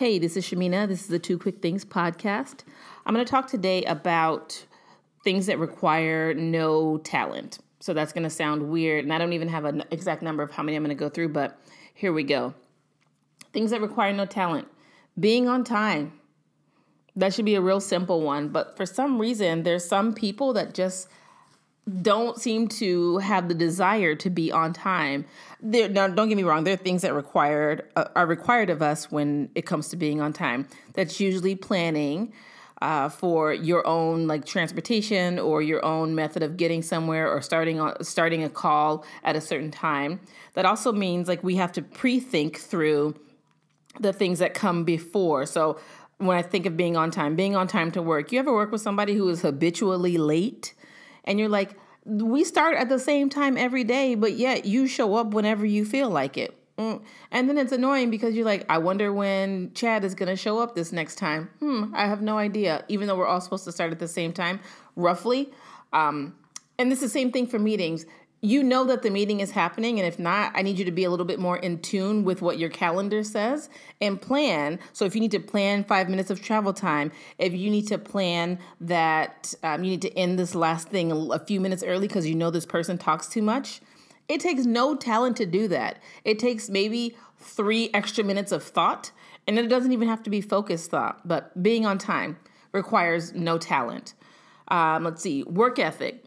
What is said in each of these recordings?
Hey, this is Shamina. This is the Two Quick Things podcast. I'm going to talk today about things that require no talent. So that's going to sound weird, and I don't even have an exact number of how many I'm going to go through, but here we go. Things that require no talent. Being on time. That should be a real simple one, but for some reason, there's some people that just don't seem to have the desire to be on time. There, now, don't get me wrong. There are things that required uh, are required of us when it comes to being on time. That's usually planning uh, for your own like transportation or your own method of getting somewhere or starting on, starting a call at a certain time. That also means like we have to pre-think through the things that come before. So when I think of being on time, being on time to work, you ever work with somebody who is habitually late? And you're like, we start at the same time every day, but yet you show up whenever you feel like it. Mm. And then it's annoying because you're like, I wonder when Chad is going to show up this next time. Hmm, I have no idea, even though we're all supposed to start at the same time, roughly. Um, and this is the same thing for meetings you know that the meeting is happening and if not i need you to be a little bit more in tune with what your calendar says and plan. So if you need to plan five minutes of travel time if you need to plan that um, you need to end this last thing a, few minutes early because you know this person talks too much it takes no talent to do that. It takes maybe three extra minutes of thought and it doesn't even have to be focused thought but being on time requires no talent. Um, let's see work ethic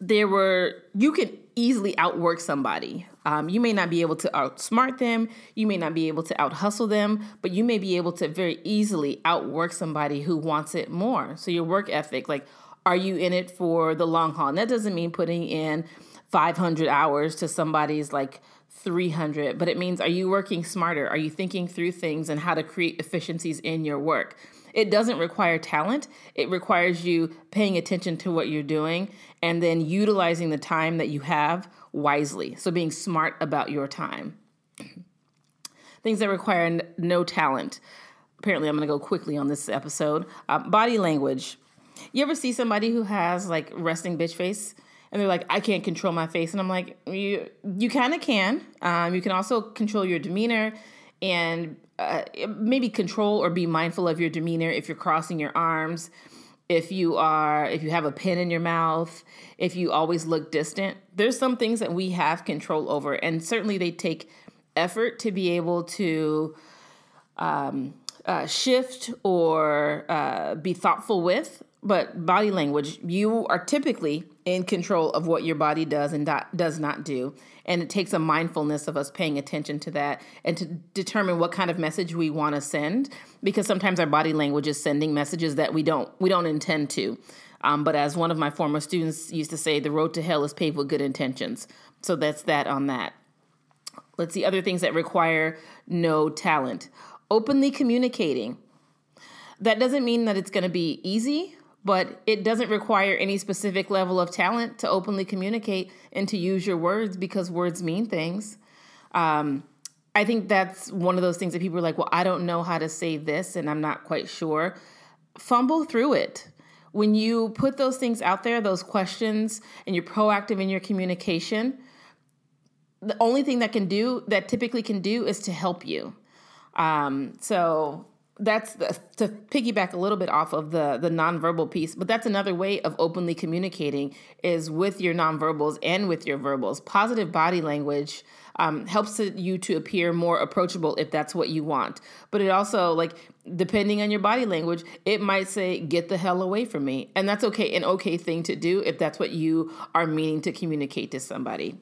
there were you can easily outwork somebody. Um, you may not be able to outsmart them, you may not be able to out hustle them, but you may be able to very easily outwork somebody who wants it more. So your work ethic, like, are you in it for the long haul? And that doesn't mean putting in 500 hours to somebody's like 300, but it means are you working smarter? Are you thinking through things and how to create efficiencies in your work? It doesn't require talent. It requires you paying attention to what you're doing and then utilizing the time that you have wisely. So being smart about your time. Things that require no talent. Apparently, I'm going to go quickly on this episode. Uh, body language. You ever see somebody who has like resting bitch face? and they're like, I can't control my face, and I'm like, you you kind of can. Um, you can also control your demeanor and uh, maybe control or be mindful of your demeanor if you're crossing your arms if you are if you have a pen in your mouth if you always look distant. There's some things that we have control over and certainly they take effort to be able to um, uh, shift or uh, be thoughtful with but body language you are typically in control of what your body does and does not do. And it takes a mindfulness of us paying attention to that and to determine what kind of message we want to send because sometimes our body language is sending messages that we don't we don't intend to. Um, but as one of my former students used to say the road to hell is paved with good intentions. So that's that on that. Let's see other things that require no talent. Openly communicating. That doesn't mean that it's going to be easy but it doesn't require any specific level of talent to openly communicate and to use your words because words mean things. Um, I think that's one of those things that people are like, well, I don't know how to say this and I'm not quite sure. Fumble through it. When you put those things out there, those questions, and you're proactive in your communication, the only thing that can do, that typically can do, is to help you. Um, so that's the, to piggyback a little bit off of the the nonverbal piece, but that's another way of openly communicating is with your nonverbals and with your verbals. Positive body language um, helps you to appear more approachable if that's what you want. But it also like depending on your body language, it might say "get the hell away from me," and that's okay, an okay thing to do if that's what you are meaning to communicate to somebody.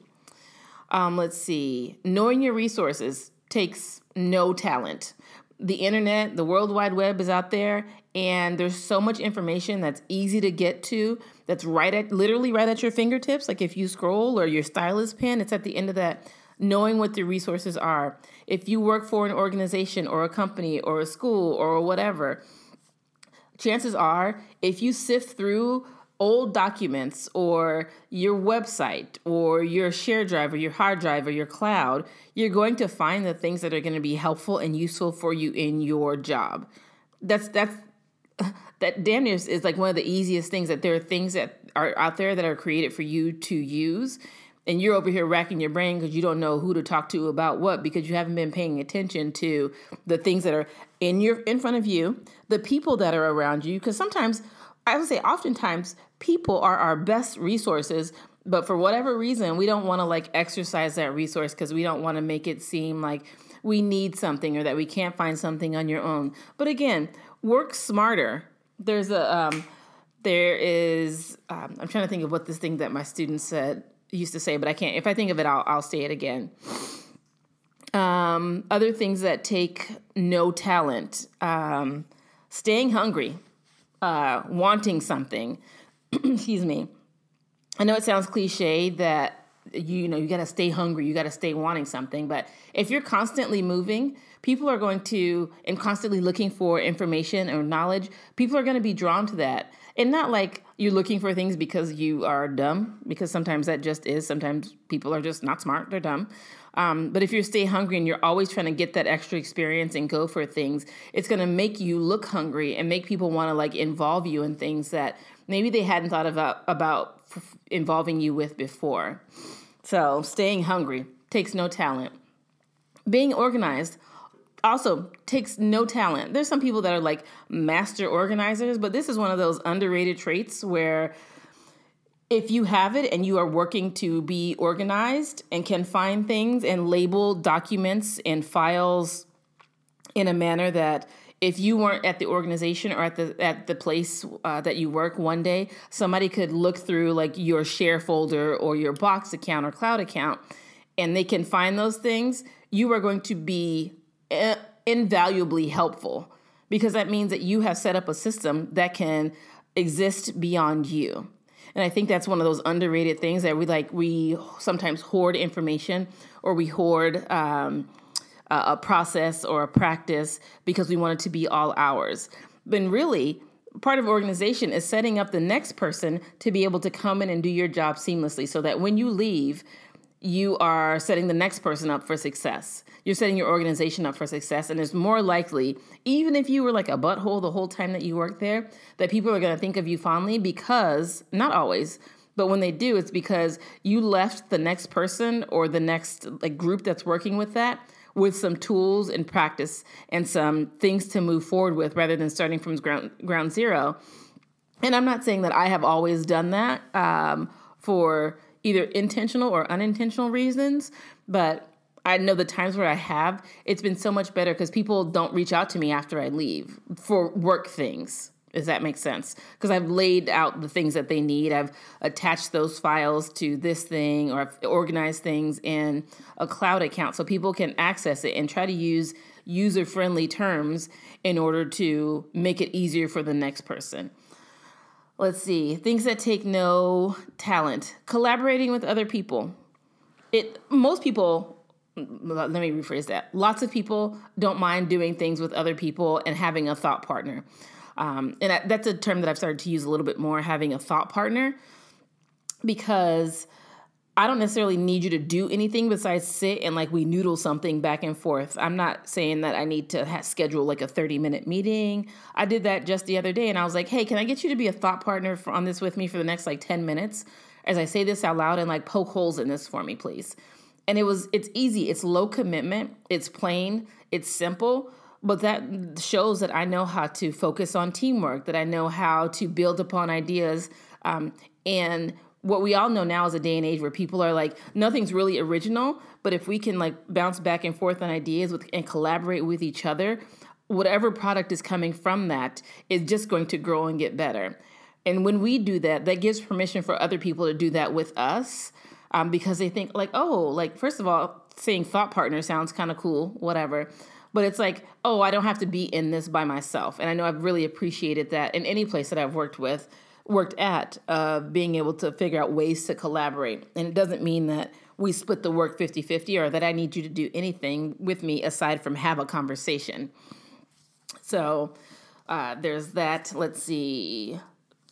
Um, let's see, knowing your resources takes no talent the internet, the World Wide Web is out there, and there's so much information that's easy to get to, that's right at literally right at your fingertips. Like if you scroll or your stylus pen, it's at the end of that. Knowing what the resources are. If you work for an organization or a company or a school or whatever, chances are if you sift through old documents or your website or your share drive or your hard drive or your cloud, you're going to find the things that are going to be helpful and useful for you in your job. That's that's that damn near is like one of the easiest things that there are things that are out there that are created for you to use and you're over here racking your brain because you don't know who to talk to about what because you haven't been paying attention to the things that are in your in front of you, the people that are around you. Because sometimes I would say, oftentimes, people are our best resources, but for whatever reason, we don't want to like exercise that resource because we don't want to make it seem like we need something or that we can't find something on your own. But again, work smarter. There's a um, there is um, I'm trying to think of what this thing that my students said used to say, but I can't. If I think of it, I'll I'll say it again. Um, other things that take no talent, um, staying hungry, uh, wanting something. Excuse me. I know it sounds cliche that you, know you got to stay hungry, you got to stay wanting something, but if you're constantly moving, people are going to and constantly looking for information or knowledge. People are going to be drawn to that. And not like you're looking for things because you are dumb because sometimes that just is. Sometimes people are just not smart they're dumb. Um, but if you stay hungry and you're always trying to get that extra experience and go for things it's going to make you look hungry and make people want to like involve you in things that maybe they hadn't thought about about involving you with before. So staying hungry takes no talent. Being organized also takes no talent. There's some people that are like master organizers, but this is one of those underrated traits where if you have it and you are working to be organized and can find things and label documents and files in a manner that if you weren't at the organization or at the at the place uh, that you work one day, somebody could look through like your share folder or your box account or cloud account, and they can find those things. You are going to be invaluably helpful because that means that you have set up a system that can exist beyond you. And I think that's one of those underrated things that we like, we sometimes hoard information or we hoard um, a process or a practice because we want it to be all ours. But really, part of organization is setting up the next person to be able to come in and do your job seamlessly so that when you leave, you are setting the next person up for success. You're setting your organization up for success. And it's more likely, even if you were like a butthole the whole time that you worked there, that people are going to think of you fondly because, not always, but when they do, it's because you left the next person or the next like group that's working with that with some tools and practice and some things to move forward with rather than starting from ground, ground zero. And I'm not saying that I have always done that um, for either intentional or unintentional reasons, but I know the times where I have, it's been so much better because people don't reach out to me after I leave for work things. Does that make sense? Because I've laid out the things that they need. I've attached those files to this thing or I've organized things in a cloud account so people can access it and try to use user friendly terms in order to make it easier for the next person. Let's see. Things that take no talent. Collaborating with other people. It most people let me rephrase that. Lots of people don't mind doing things with other people and having a thought partner. Um, and that's a term that I've started to use a little bit more having a thought partner because I don't necessarily need you to do anything besides sit and like we noodle something back and forth. I'm not saying that I need to schedule like a 30 minute meeting. I did that just the other day and I was like, hey, can I get you to be a thought partner for, on this with me for the next like 10 minutes as I say this out loud and like poke holes in this for me, please? And it was, it's easy, it's low commitment, it's plain, it's simple, but that shows that I know how to focus on teamwork, that I know how to build upon ideas um, and what we all know now is a day and age where people are like nothing's really original but if we can like bounce back and forth on ideas with and collaborate with each other whatever product is coming from that is just going to grow and get better. And when we do that that gives permission for other people to do that with us um, because they think like oh like first of all saying thought partner sounds kind of cool whatever. But it's like oh i don't have to be in this by myself. And i know i've really appreciated that in any place that i've worked with worked at uh, being able to figure out ways to collaborate. And it doesn't mean that we split the work 50 50 or that I need you to do anything with me aside from have a conversation. So uh, there's that. Let's see.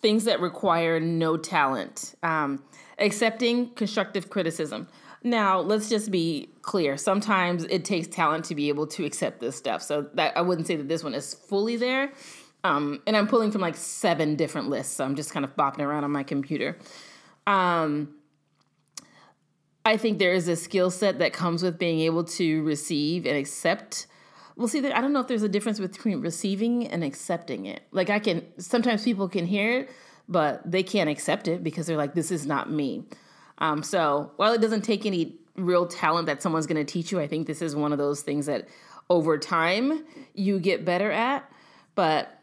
Things that require no talent. Um, accepting constructive criticism. Now, let's just be clear. Sometimes it takes talent to be able to accept this stuff. So that I wouldn't say that this one is fully there, um, and I'm pulling from like seven different lists. So I'm just kind of bopping around on my computer. Um, I think there is a skill set that comes with being able to receive and accept. Well, see, I don't know if there's a difference between receiving and accepting it. Like, I can, sometimes people can hear it, but they can't accept it because they're like, this is not me. Um, so, while it doesn't take any real talent that someone's going to teach you, I think this is one of those things that over time you get better at. But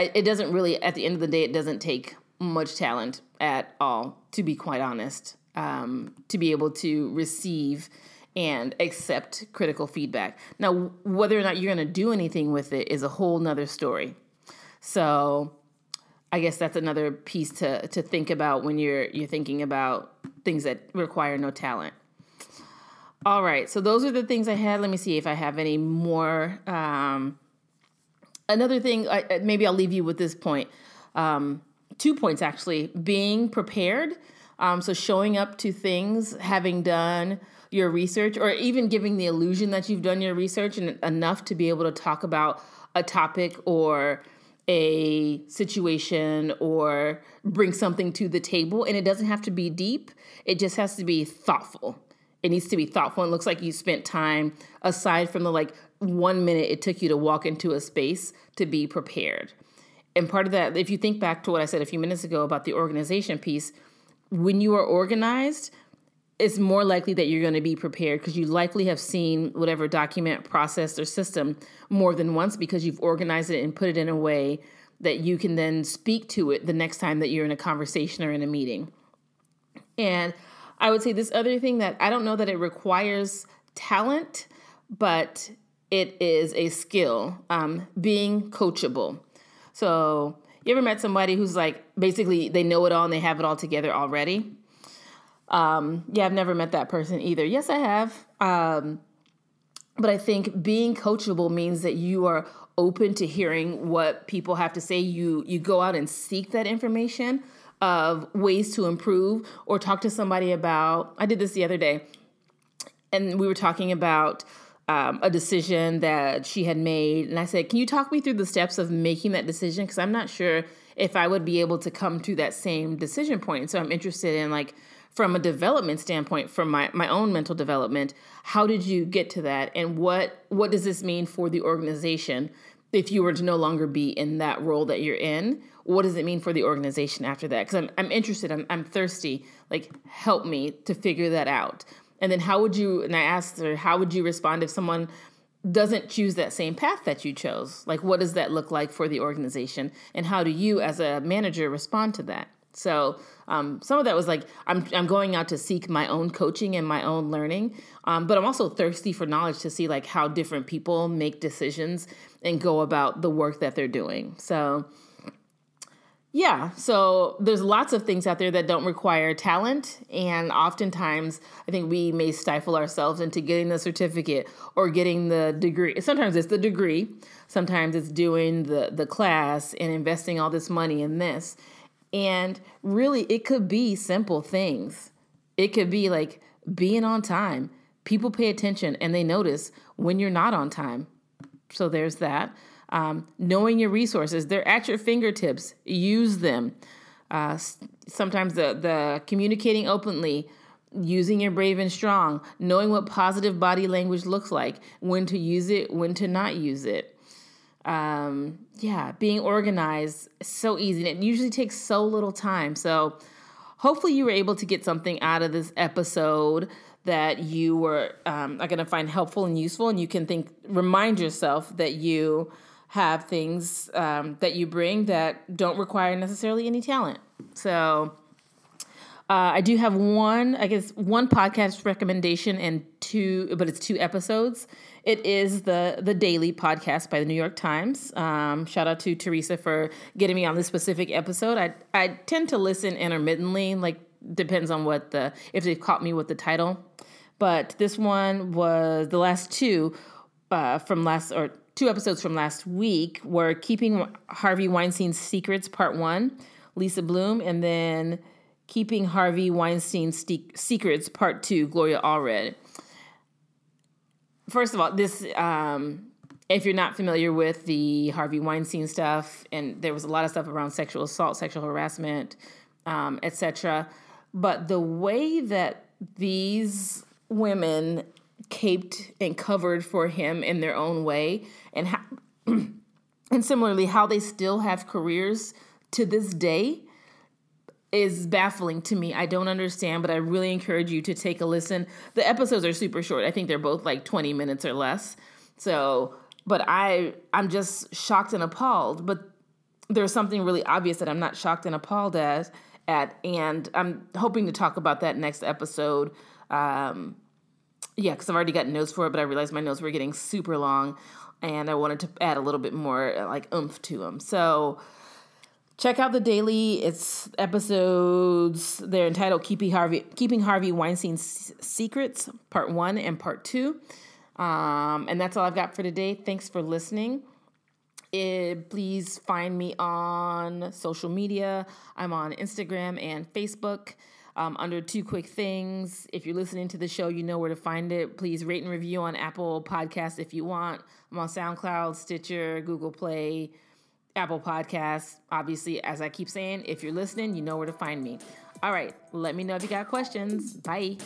it doesn't really, at the end of the day, it doesn't take much talent at all, to be quite honest, um, to be able to receive and accept critical feedback. Now, whether or not you're going to do anything with it is a whole nother story. So, I guess that's another piece to to think about when you're you're thinking about things that require no talent. All right, so those are the things I had. Let me see if I have any more. Um, another thing, I, maybe I'll leave you with this point. Um, two points actually: being prepared. Um, so showing up to things, having done your research, or even giving the illusion that you've done your research and enough to be able to talk about a topic or a situation or bring something to the table. And it doesn't have to be deep, it just has to be thoughtful. It needs to be thoughtful. It looks like you spent time aside from the like one minute it took you to walk into a space to be prepared. And part of that, if you think back to what I said a few minutes ago about the organization piece, when you are organized, it's more likely that you're going to be prepared because you likely have seen whatever document, process, or system more than once because you've organized it and put it in a way that you can then speak to it the next time that you're in a conversation or in a meeting. And I would say this other thing that I don't know that it requires talent, but it is a skill um, being coachable. So, you ever met somebody who's like basically they know it all and they have it all together already? Um, yeah, I've never met that person either. Yes, I have. Um, but I think being coachable means that you are open to hearing what people have to say. You you go out and seek that information of ways to improve or talk to somebody about. I did this the other day, and we were talking about um, a decision that she had made, and I said, "Can you talk me through the steps of making that decision? Because I'm not sure if I would be able to come to that same decision point. So I'm interested in like." from a development standpoint from my, my own mental development how did you get to that and what what does this mean for the organization if you were to no longer be in that role that you're in what does it mean for the organization after that? Because I'm, I'm interested I'm, I'm thirsty. Like help me to figure that out. And then how would you and i asked her how would you respond if someone doesn't choose that same path that you chose? Like what does that look like for the organization? And how do you as a manager respond to that? So um, some of that was like I'm I'm going out to seek my own coaching and my own learning, um, but I'm also thirsty for knowledge to see like how different people make decisions and go about the work that they're doing. So yeah, so there's lots of things out there that don't require talent, and oftentimes I think we may stifle ourselves into getting the certificate or getting the degree. Sometimes it's the degree, sometimes it's doing the the class and investing all this money in this and really, it could be simple things. It could be like being on time. People pay attention and they notice when you're not on time. So there's that. Um, knowing your resources, they're at your fingertips. Use them. Uh, sometimes the the communicating openly, using your brave and strong, knowing what positive body language looks like, when to use it, when to not use it um, yeah, being organized so easy. And it usually takes so little time. So hopefully you were able to get something out of this episode that you were um, are going to find helpful and useful. And you can think, remind yourself that you have things um, that you bring that don't require necessarily any talent. So uh, I do have one, I guess, one podcast recommendation and two, but it's two episodes. It is the the daily podcast by the New York Times. Um, shout out to Teresa for getting me on this specific episode. I I tend to listen intermittently, like depends on what the if they've caught me with the title. But this one was the last two uh, from last or two episodes from last week were keeping Harvey Weinstein's secrets part one, Lisa Bloom, and then keeping Harvey Weinstein's secrets part two, Gloria Allred first of all, this um, if you're not familiar with the Harvey Weinstein stuff, and there was a lot of stuff around sexual assault, sexual harassment, um, etc. But the way that these women caped and covered for him in their own way and how, and similarly how they still have careers to this day is baffling to me. I don't understand, but I really encourage you to take a listen. The episodes are super short. I think they're both like 20 minutes or less. So, but I I'm just shocked and appalled, but there's something really obvious that I'm not shocked and appalled as at and I'm hoping to talk about that next episode. Um yeah, because I've already got notes for it, but I realized my notes were getting super long and I wanted to add a little bit more like oomph to them. So check out the daily. It's episodes. They're entitled "Keeping Harvey Keeping Harvey Weinstein's Secrets," Part One and Part Two. Um, and that's all I've got for today. Thanks for listening. It, please find me on social media. I'm on Instagram and Facebook um, under Two Quick Things. If you're listening to the show, you know where to find it. Please rate and review on Apple Podcasts if you want. I'm on SoundCloud, Stitcher, Google Play, Apple Podcasts. Obviously, as I keep saying, if you're listening, you know where to find me. All right, let me know if you got questions. Bye.